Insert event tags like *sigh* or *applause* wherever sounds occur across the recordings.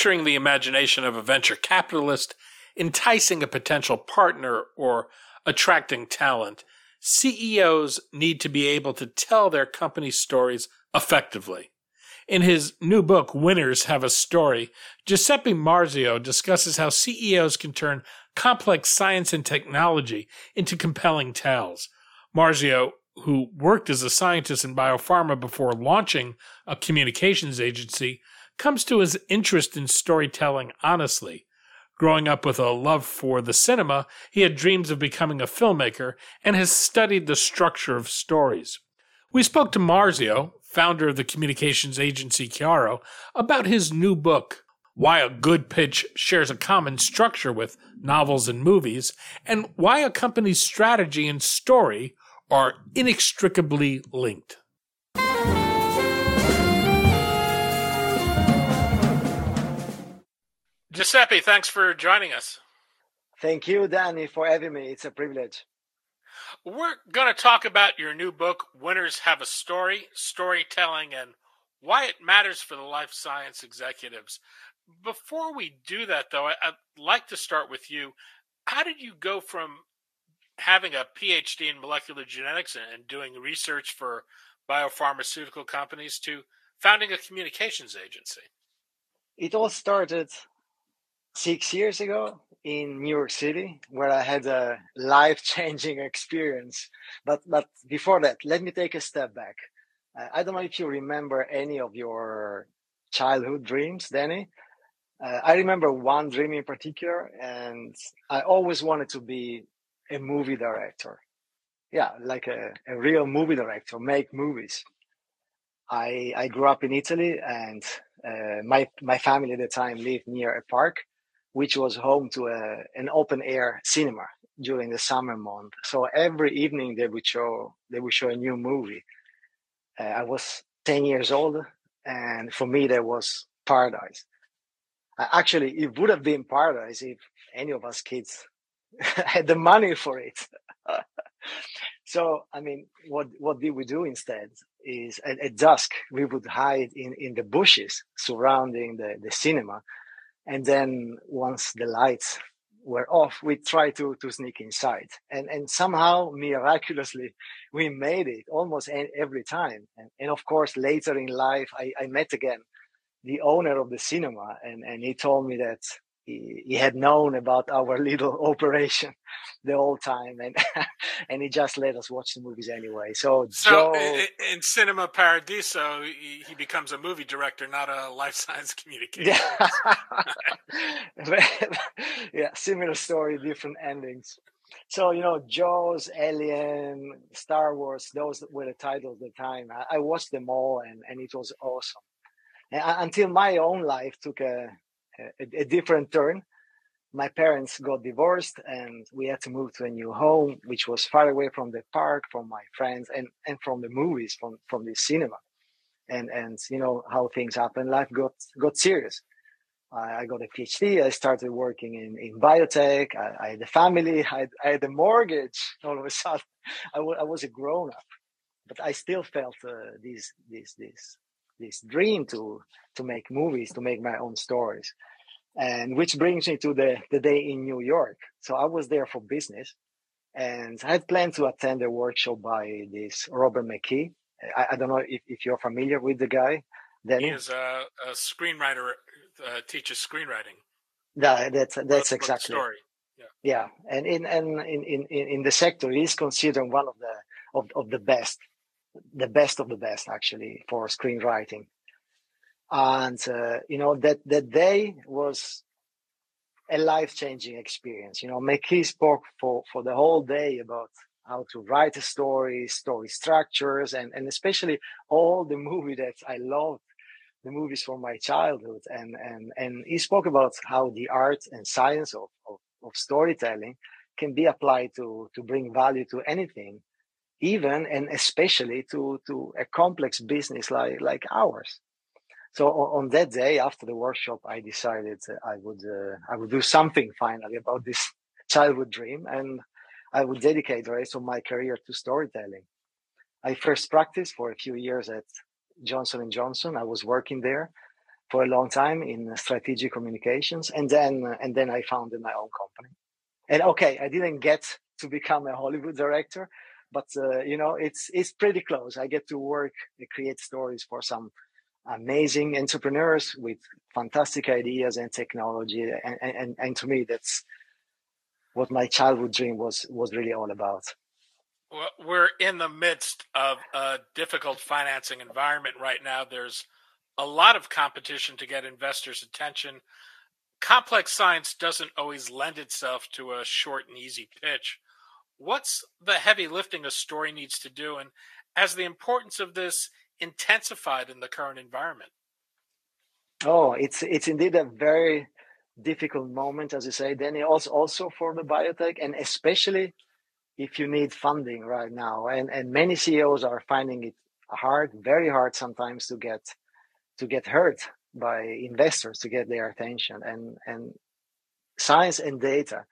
Capturing the imagination of a venture capitalist, enticing a potential partner, or attracting talent, CEOs need to be able to tell their company stories effectively. In his new book, Winners Have a Story, Giuseppe Marzio discusses how CEOs can turn complex science and technology into compelling tales. Marzio, who worked as a scientist in biopharma before launching a communications agency, comes to his interest in storytelling honestly. Growing up with a love for the cinema, he had dreams of becoming a filmmaker and has studied the structure of stories. We spoke to Marzio, founder of the communications agency Chiaro, about his new book, why a good pitch shares a common structure with novels and movies, and why a company's strategy and story are inextricably linked. Giuseppe, thanks for joining us. Thank you, Danny, for having me. It's a privilege. We're going to talk about your new book, Winners Have a Story Storytelling and Why It Matters for the Life Science Executives. Before we do that, though, I'd like to start with you. How did you go from having a PhD in molecular genetics and doing research for biopharmaceutical companies to founding a communications agency? It all started six years ago in New York City, where I had a life changing *laughs* experience. But but before that, let me take a step back. Uh, I don't know if you remember any of your childhood dreams, Danny. Uh, I remember one dream in particular, and I always wanted to be a movie director. Yeah, like a, a real movie director, make movies. I I grew up in Italy, and uh, my my family at the time lived near a park, which was home to a, an open air cinema during the summer month. So every evening they would show they would show a new movie. Uh, I was ten years old, and for me that was paradise. Uh, actually, it would have been paradise if any of us kids *laughs* had the money for it. *laughs* so, I mean, what what did we do instead? Is at, at dusk we would hide in in the bushes surrounding the the cinema and then once the lights were off we tried to to sneak inside. And and somehow miraculously we made it almost every time. And, and of course later in life I, I met again the owner of the cinema and and he told me that he, he had known about our *laughs* little operation the whole time and *laughs* and he just let us watch the movies anyway. So, so Joe, in cinema paradiso he, he, becomes a movie director not a *laughs* life science communicator. Yeah. yeah similar story different endings. So you know jaws alien star wars those were the titles at the time. I, I watched them all and and it was awesome. And, uh, until my own life took a a, a different turn. My parents got divorced and we had to move to a new home, which was far away from the park, from my friends and, and from the movies, from, from the cinema. And, and you know how things happen. Life got, got serious. I, got a PhD. I started working in, in biotech. I, I had a family. I, I had a mortgage all of a sudden. *laughs* I, w- I was a grown up, but I still felt uh, this, this, this dream to, to make movies, to make my own stories and which brings me to the, the day in New York. So I was there for business and I had planned to attend a workshop by this Robert McKee. I, I don't know if, if you're familiar with the guy. Then he is a, a screenwriter, uh, teaches screenwriting. Yeah, that's that's exactly. Story. Yeah. yeah, and in and in, in in the sector, he's considered one of the of, of the best, the best of the best actually for screenwriting and uh, you know that that day was a life changing experience. You know, McKee spoke for for the whole day about how to write a story, story structures, and, and especially all the movie that I loved, the movies from my childhood. And, and, and he spoke about how the art and science of, of, of storytelling can be applied to, to bring value to anything, even and especially to, to a complex business like, like ours. So on, that day after the workshop, I decided I would uh, I would do something finally about this *laughs* childhood dream, and I would dedicate the rest of my career to storytelling. I first practiced for a few years at Johnson and Johnson. I was working there for a long time in strategic communications, and then and then I founded my own company. And okay, I didn't get to become a Hollywood director, but uh, you know it's it's pretty close. I get to work, create stories for some amazing entrepreneurs with fantastic ideas and technology, and and, and to me that's what my childhood dream was was really all about. Well, we're in the midst of a difficult financing environment right now. There's a lot of competition to get investors' attention. Complex science doesn't always lend itself to a short and easy pitch. What's the heavy lifting a story needs to do, and has the importance of this intensified in the current environment? Oh, it's it's indeed a very difficult moment, as you say, Danny, also also for the biotech, and especially if you need funding right now. And and many CEOs are finding it hard, very hard sometimes to get to get heard by investors to get their attention. And and science and data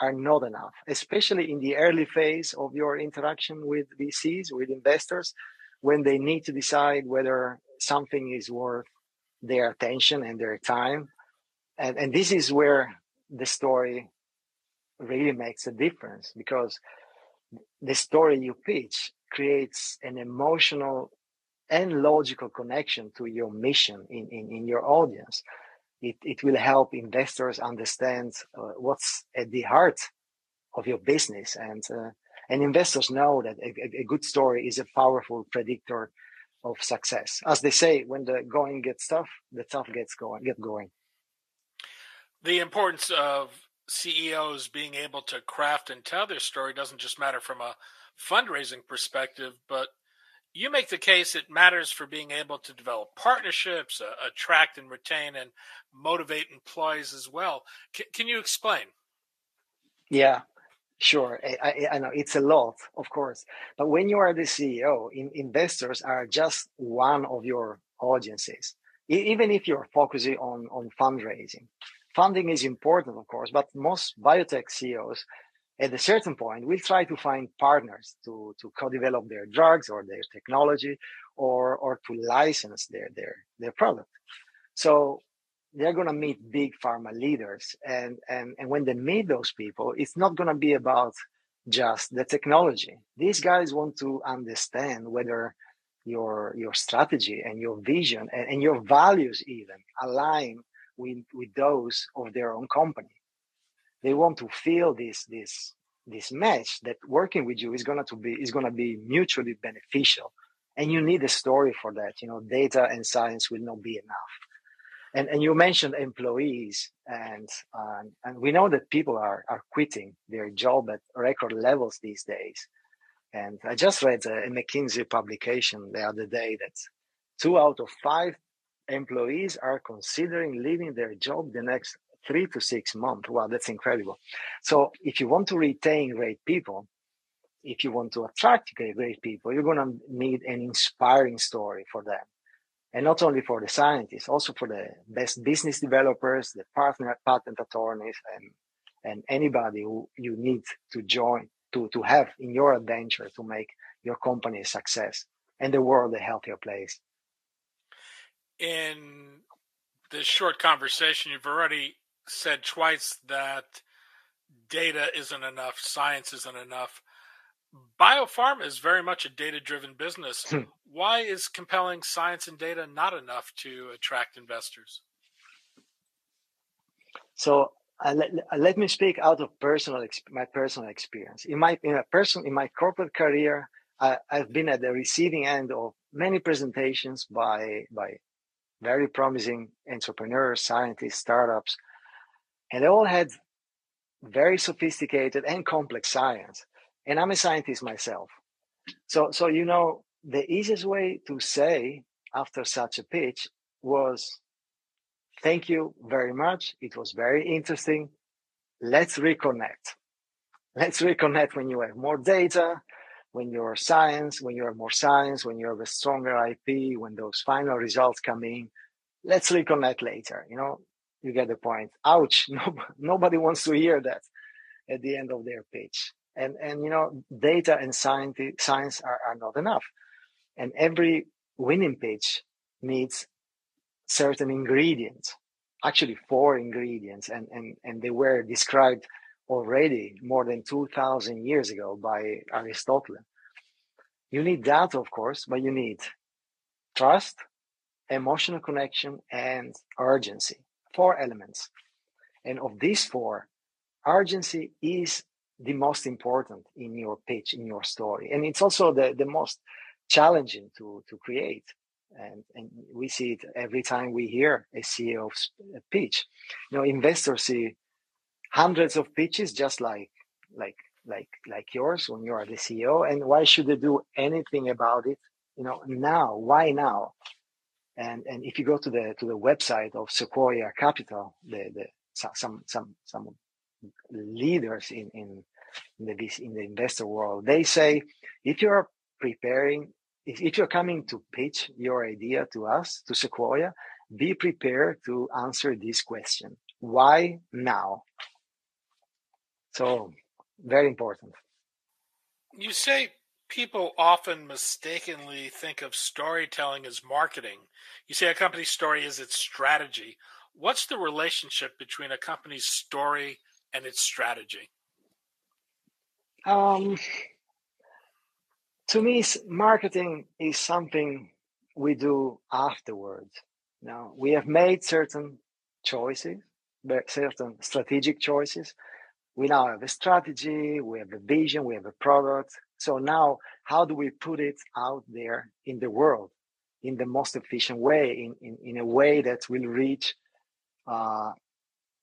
are not enough, especially in the early phase of your interaction with VCs, with investors, when they need to decide whether something is worth their attention and their time and and this is where the story really makes a difference because the story you pitch creates an emotional and logical connection to your mission in, in, in your audience. It, it will help investors understand uh, what's at the heart of your business. And, uh, and investors know that a, a, good story is a powerful predictor of success. As they say, when the going gets tough, the tough gets going, get going the importance of CEOs being able to craft and tell their story doesn't just matter from a fundraising perspective, but you make the case it matters for being able to develop partnerships, uh, attract and retain, and motivate employees as well. C- can you explain? Yeah, sure. I, I, I, know it's a lot, of course. But when you are the CEO, in, investors are just one of your audiences, even if you're focusing on, on fundraising funding is important, of course, but most biotech CEOs at a certain point we'll try to find partners to, to co-develop their drugs or their technology or, or to license their, their, their product. So they're going to meet big pharma leaders. And, and, and when they meet those people, it's not going to be about just the technology. These guys want to understand whether your, your strategy and your vision and, and your values even align with, with those of their own company. They want to feel this this this match that working with you is gonna to be is gonna be mutually beneficial. And you need a story for that. You know, data and science will not be enough. And and you mentioned employees, and um, and we know that people are are quitting their job at record levels these days. And I just read a, a McKinsey publication the other day that two out of five employees are considering leaving their job the next three to six months. Wow, that's incredible. So if you want to retain great people, if you want to attract great people, you're going to need an inspiring story for them. And not only for the scientists, also for the best business developers, the partner patent attorneys, and and anybody who you need to join to to have in your adventure to make your company a success and the world a healthier place in this short conversation, you've already said twice that data isn't enough, science isn't enough. Biopharma is very much a data driven business. Hmm. Why is compelling science and data not enough to attract investors? So uh, let, uh, let me speak out of personal my personal experience. In my in a person in my corporate career, I, I've been at the receiving end of many presentations by by very promising entrepreneurs, scientists, startups, and they all had very sophisticated and complex science. and I'm a scientist myself. So, so you know, the easiest way to say after such a pitch was, "Thank you very much. It was very interesting. Let's reconnect. Let's reconnect when you have more data, when you're science, when you have more science, when you have a stronger IP, when those final results come in. Let's reconnect later. You know, you get the point. Ouch! *laughs* No, nobody wants to hear that at the end of their pitch. And and you know, data and science science are, are not enough. And every winning pitch needs certain ingredients, actually four ingredients, and and and they were described already more than 2000 years ago by Aristotle. You need that, of course, but you need trust, emotional connection, and urgency. Four elements. And of these four, urgency is the most important in your pitch, in your story. And it's also the, the most challenging to, to create. And, and we see it every time we hear a CEO pitch. You know, investors see hundreds of pitches just like like like like yours when you are the CEO. And why should they do anything about it? You know, now. Why now? And and if you go to the to the website of Sequoia Capital, the the some some some leaders in in in the in the investor world, they say if you're preparing, if, if you're coming to pitch your idea to us to Sequoia, be prepared to answer this question: Why now? So very important. You say people often mistakenly think of storytelling as marketing. You say a company's story is its strategy. What's the relationship between a company's story and its strategy? Um, to me, marketing is something we do afterwards. Now, we have made certain choices, certain strategic choices we now have a strategy, we have a vision, we have a product. So now, how do we put it out there in the world in the most efficient way, in, in, in a way that will reach uh,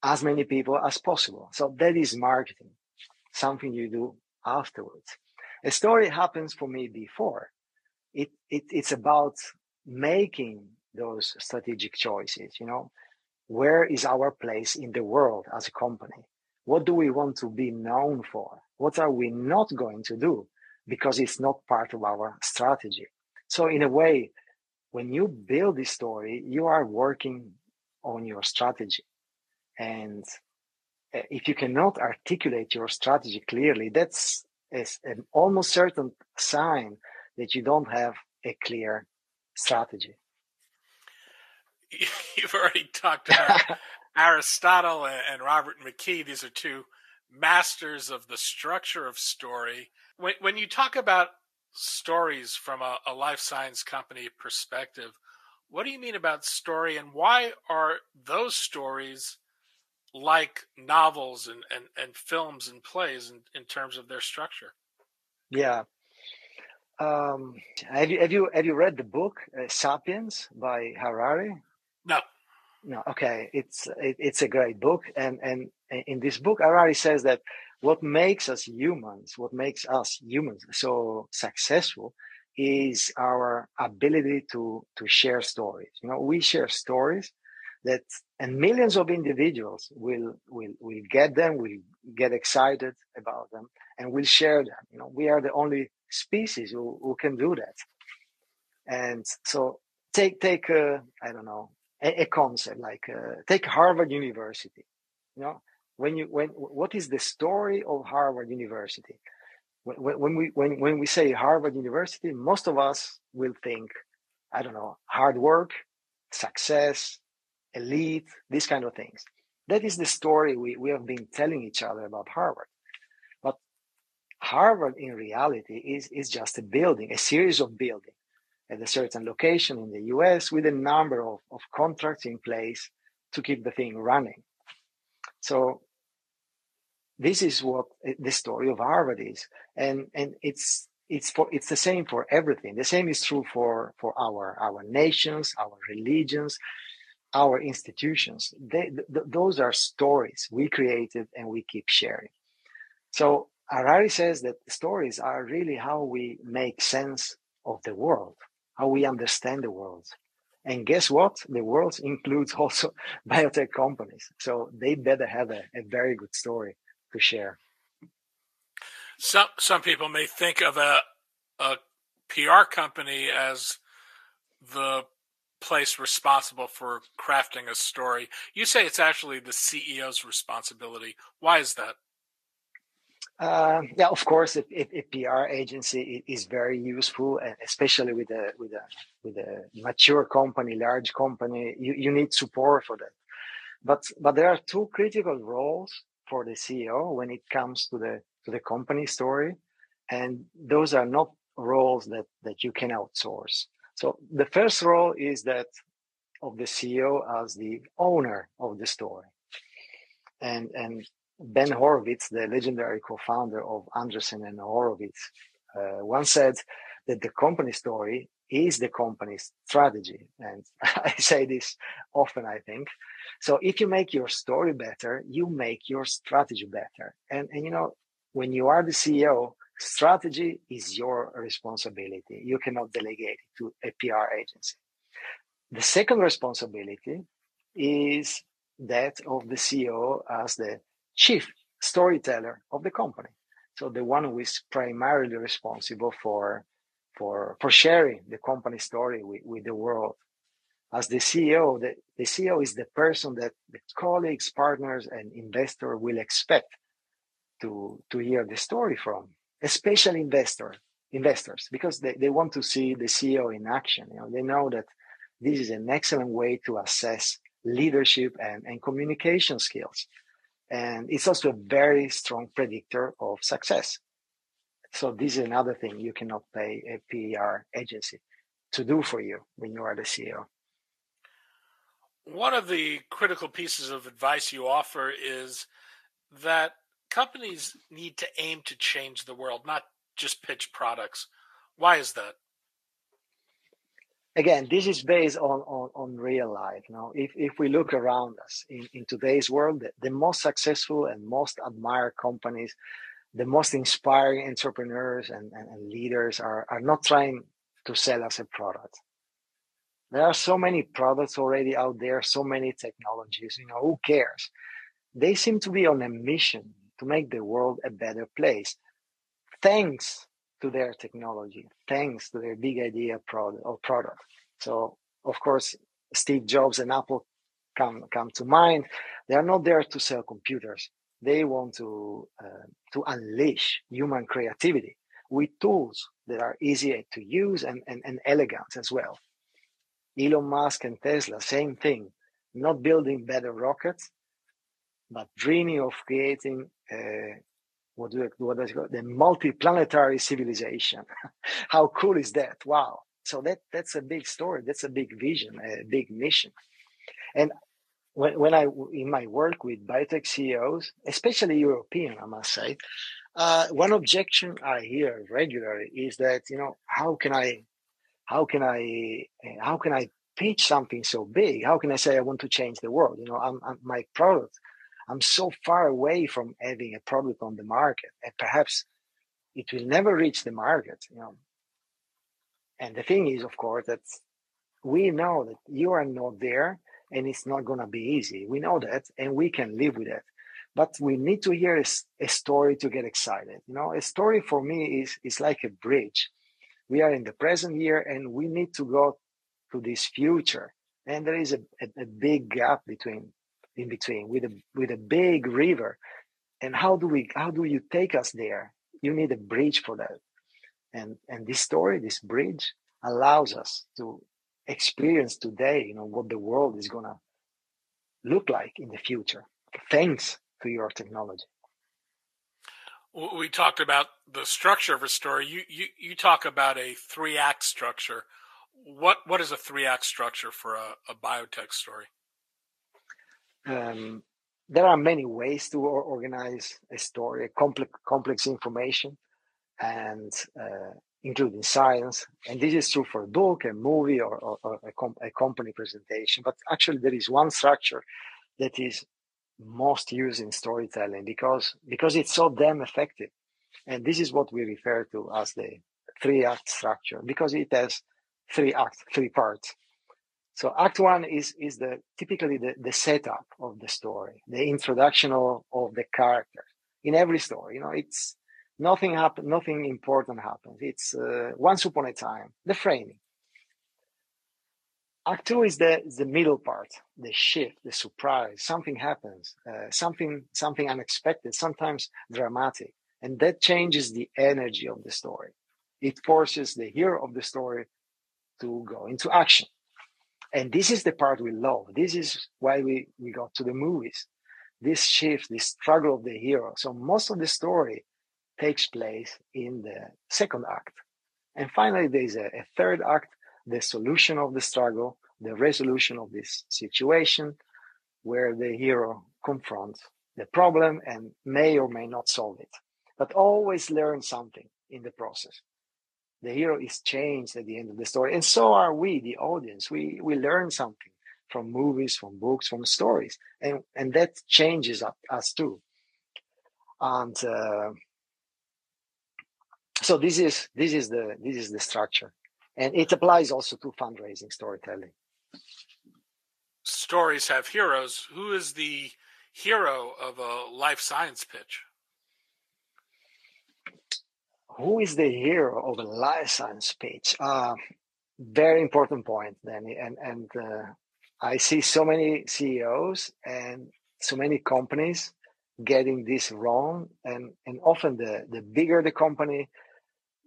as many people as possible? So that is marketing, something you do afterwards. A story happens for me before. It, it it's about making those strategic choices. You know, where is our place in the world as a company? What do we want to be known for? What are we not going to do? Because it's not part of our strategy. So in a way, when you build this story, you are working on your strategy. And eh, if you cannot articulate your strategy clearly, that's an almost certain sign that you don't have a clear strategy. *laughs* You've already talked about *laughs* Aristotle and Robert McKee, these are two masters of the structure of story. When, when you talk about stories from a, a life science company perspective, what do you mean about story and why are those stories like novels and, and, and films and plays in, in terms of their structure? Yeah. Um, have you have you have you read the book uh, *Sapiens* by Harari? No no okay it's it, it's a great book and and in this book harari says that what makes us humans what makes us humans so successful is our ability to to share stories. You know we share stories that and millions of individuals will will will get them will get excited about them and will share them. You know we are the only species who, who can do that. And so take take uh, i don't know a, a concept like uh, take Harvard University. You know, when you when what is the story of Harvard University? When, when we when when we say Harvard University, most of us will think, I don't know, hard work, success, elite, these kind of things. That is the story we, we have been telling each other about Harvard. But Harvard in reality is, is just a building, a series of buildings at a certain location in the US with a number of, of contracts in place to keep the thing running. So this is what eh, the story of Harvard is. And, and it's, it's for, it's the same for everything. The same is true for, for our, our nations, our religions, our institutions. They, th- those are stories we created and we keep sharing. So Harari says that stories are really how we make sense of the world, how we understand the world. And guess what? The world includes also *laughs* biotech companies. So they better have a, a very good story share. Some some people may think of a a PR company as the place responsible for crafting a story. You say it's actually the CEO's responsibility. Why is that? Uh, yeah, of course, a, a, PR agency is very useful, and especially with a with a with a mature company, large company. You you need support for that. But but there are two critical roles for the CEO when it comes to the to the company story, and those are not roles that that you can outsource. So the first role is that of the CEO as the owner of the story, and and Ben Horowitz, the legendary co-founder of Andreessen and Horowitz, uh, once said that the company story is the company's strategy. And *laughs* I say this often, I think. So if you make your story better, you make your strategy better. And, and you know, when you are the CEO, strategy is your responsibility. You cannot delegate it to a PR agency. The second responsibility is that of the CEO as the chief storyteller of the company. So the one who is primarily responsible for for for sharing the company story with, with the world. As the CEO, the, the CEO is the person that the colleagues, partners, and investor will expect to to hear the story from, especially investor investors, because they, they want to see the CEO in action. You know, they know that this is an excellent way to assess leadership and, and communication skills and it's also a very strong predictor of success. So this is another thing you cannot pay a PR agency to do for you when you are the CEO. One of the critical pieces of advice you offer is that companies need to aim to change the world, not just pitch products. Why is that? again, this is based on, on, on real life. Now, if, if we look around us in, in today's world, the, the most successful and most admired companies, the most inspiring entrepreneurs and, and, and leaders are, are not trying to sell us a product. There are so many products already out there, so many technologies, you know, who cares? They seem to be on a mission to make the world a better place. Thanks to their technology, thanks to their big idea product or product. So of course, Steve Jobs and Apple come come to mind. They are not there to sell computers. They want to uh, to unleash human creativity with tools that are easier to use and, and, and elegant as well. Elon Musk and Tesla, same thing. Not building better rockets, but dreaming of creating uh, what do what does it call the multi-planetary civilization. *laughs* How cool is that? Wow. So that that's a big story. That's a big vision, a big mission. And when, when I in my work with biotech CEOs, especially European, I must say, uh, one objection I hear regularly is that you know how can I, how can I, how can I pitch something so big? How can I say I want to change the world? You know, I'm, I'm my product I'm so far away from having a product on the market, and perhaps it will never reach the market. You know, and the thing is, of course, that we know that you are not there, and it's not going to be easy. We know that, and we can live with it. But we need to hear a, a story to get excited. You know, a story for me is is like a bridge. We are in the present year, and we need to go to this future. And there is a, a, a big gap between in between with a with a big river and how do we how do you take us there you need a bridge for that and and this story this bridge allows us to experience today you know what the world is going to look like in the future thanks to your technology. We talked about the structure of a story. You you, you talk about a three act structure. What what is a three act structure for a, a biotech story? Um, there are many ways to organize a story, complex, complex information, and uh, including science. And this is true for a book, a movie, or, or, or a, com- a, company presentation. But actually, there is one structure that is most used in storytelling because because it's so damn effective. And this is what we refer to as the three act structure because it has three acts, three parts. So act one is, is the typically the, the setup of the story, the introduction of, of the character in every story. You know, it's nothing happen, nothing important happens. It's uh, once upon a time, the framing. Act two is the the middle part, the shift, the surprise. Something happens, uh, something something unexpected, sometimes dramatic, and that changes the energy of the story. It forces the hero of the story to go into action, and this is the part we love. This is why we we go to the movies. This shift, this struggle of the hero. So most of the story takes place in the second act, and finally there is a, a third act the solution of the struggle, the resolution of this situation, where the hero confronts the problem and may or may not solve it, but always learn something in the process. The hero is changed at the end of the story, and so are we, the audience. We we learn something from movies, from books, from stories, and and that changes us too. And uh, so this is this is the this is the structure and it applies also to fundraising storytelling. Stories have heroes. Who is the hero of a life science pitch? Who is the hero of a life science pitch? Uh, very important point, Danny. And and uh, I see so many CEOs and so many companies getting this wrong, and and often the the bigger the company,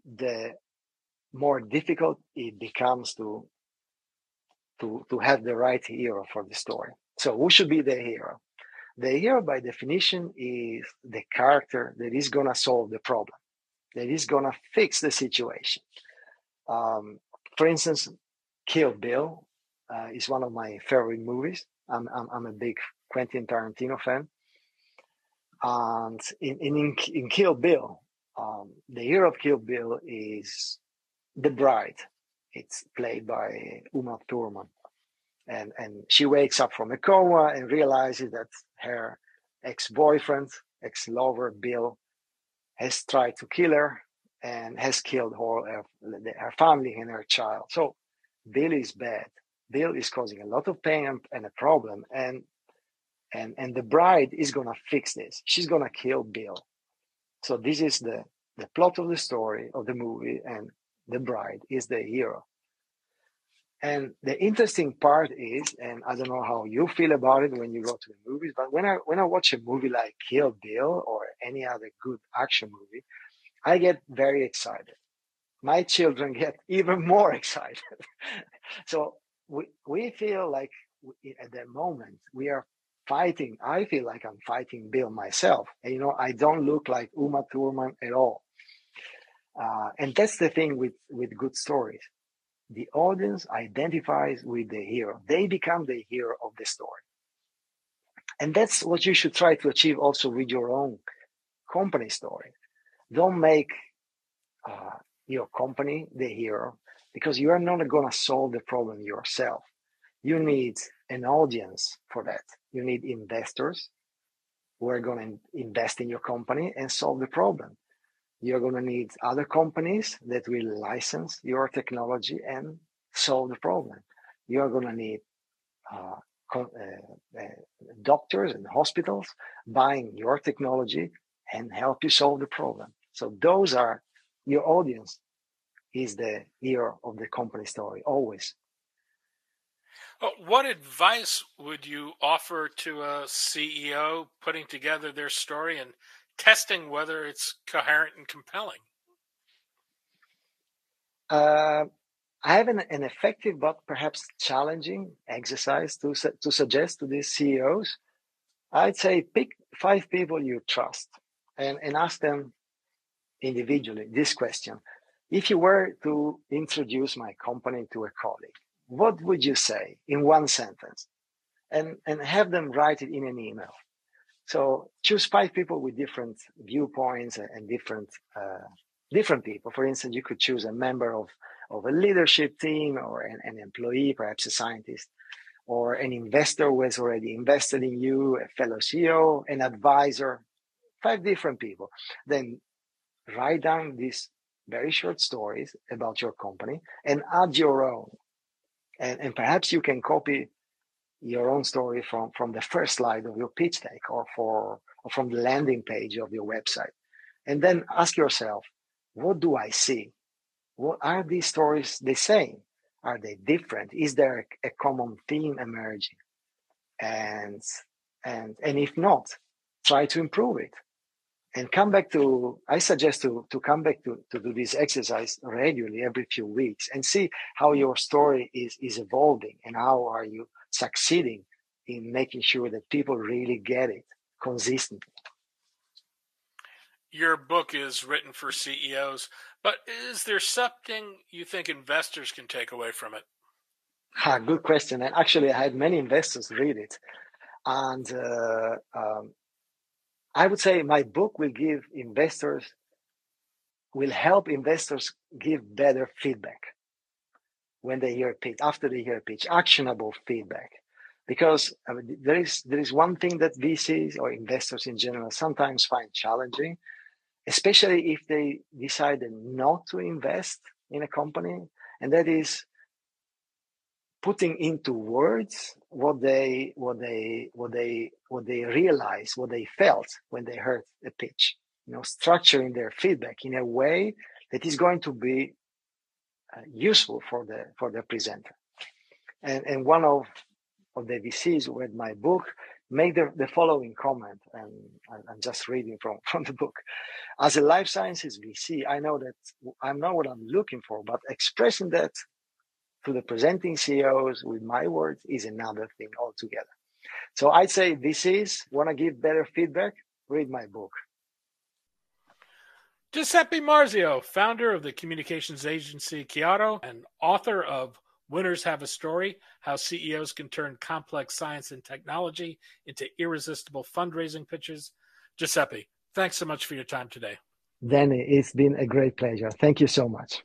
the more difficult it becomes to to to have the right hero for the story. So who should be the hero? The hero, by definition, is the character that is gonna solve the problem, that is gonna fix the situation. Um, for instance, Kill Bill uh, is one of my favorite movies. I'm, I'm, I'm a big Quentin Tarantino fan. And in, in, in Kill Bill, um, the hero of Kill Bill is the bride. It's played by Uma Thurman. And, and she wakes up from a coma and realizes that her ex-boyfriend, ex-lover, Bill, has tried to kill her and has killed her, her family and her child. So Bill is bad. Bill is causing a lot of pain and a problem. And and and the bride is gonna fix this. She's gonna kill Bill. So this is the the plot of the story of the movie, and the bride is the hero. And the interesting part is, and I don't know how you feel about it when you go to the movies, but when I when I watch a movie like Kill Bill or any other good action movie, I get very excited. My children get *laughs* even more excited. *laughs* so we we feel like at that moment we are fighting. I feel like I'm fighting Bill myself. And, you know, I don't look like Uma Thurman at all. Uh, and that's the thing with, with good stories. The audience identifies with the hero. They become the hero of the story. And that's what you should try to achieve also with your own company story. Don't make uh, your company the hero because you are not going to solve the problem yourself. You need an audience for that. You need investors who are going to invest in your company and solve the problem you're going to need other companies that will license your technology and solve the problem. You're going to need uh, uh, uh, doctors and hospitals buying your technology and help you solve the problem. So those are your audience is the hero of the company story always. What advice would you offer to a CEO putting together their story and testing whether it's coherent and compelling? Uh, I have an, an, effective but perhaps challenging exercise to, to suggest to these CEOs. I'd say pick five people you trust and, and ask them individually this question. If you were to introduce my company to a colleague, what would you say in one sentence? And, and have them write it in an email. So choose five people with different viewpoints and different uh, different people. For instance, you could choose a member of of a leadership team or an, an employee, perhaps a scientist, or an investor who has already invested in you, a fellow CEO, an advisor, five different people. Then write down these very short stories about your company and add your own. And, and perhaps you can copy your own story from, from the first slide of your pitch deck or, for, or from the landing page of your website. And then ask yourself, what do I see? What are these stories the same? Are they different? Is there a, a common theme emerging? And and and if not, try to improve it. And come back to I suggest to to come back to, to do this exercise regularly every few weeks and see how your story is is evolving and how are you succeeding in making sure that people really get it consistently. Your book is written for CEOs, but is there something you think investors can take away from it? Ah, good question. And actually, I had many investors read it. And uh, um, I would say my book will give investors, will help investors give better feedback when they hear a pitch, after they hear a pitch, actionable feedback. Because I mean, there is there is one thing that VCs or investors in general sometimes find challenging, especially if they decided not to invest in a company, and that is putting into words what they what they what they what they realized what they felt when they heard the pitch you know structuring their feedback in a way that is going to be uh, useful for the for the presenter. And and one of of the vcs with my book made the, the following comment and i'm just reading from *laughs* from the book. As a life sciences vc i know that i know what i'm looking for but expressing that to the presenting CEOs with my words is another thing altogether. So I'd say this is want to give better feedback, read my book. Giuseppe Marzio, founder of the communications agency Chiaro and author of Winners Have a Story How CEOs Can Turn Complex Science and Technology into Irresistible Fundraising Pitches. Giuseppe, thanks so much for your time today. Danny, it's been a great pleasure. Thank you so much.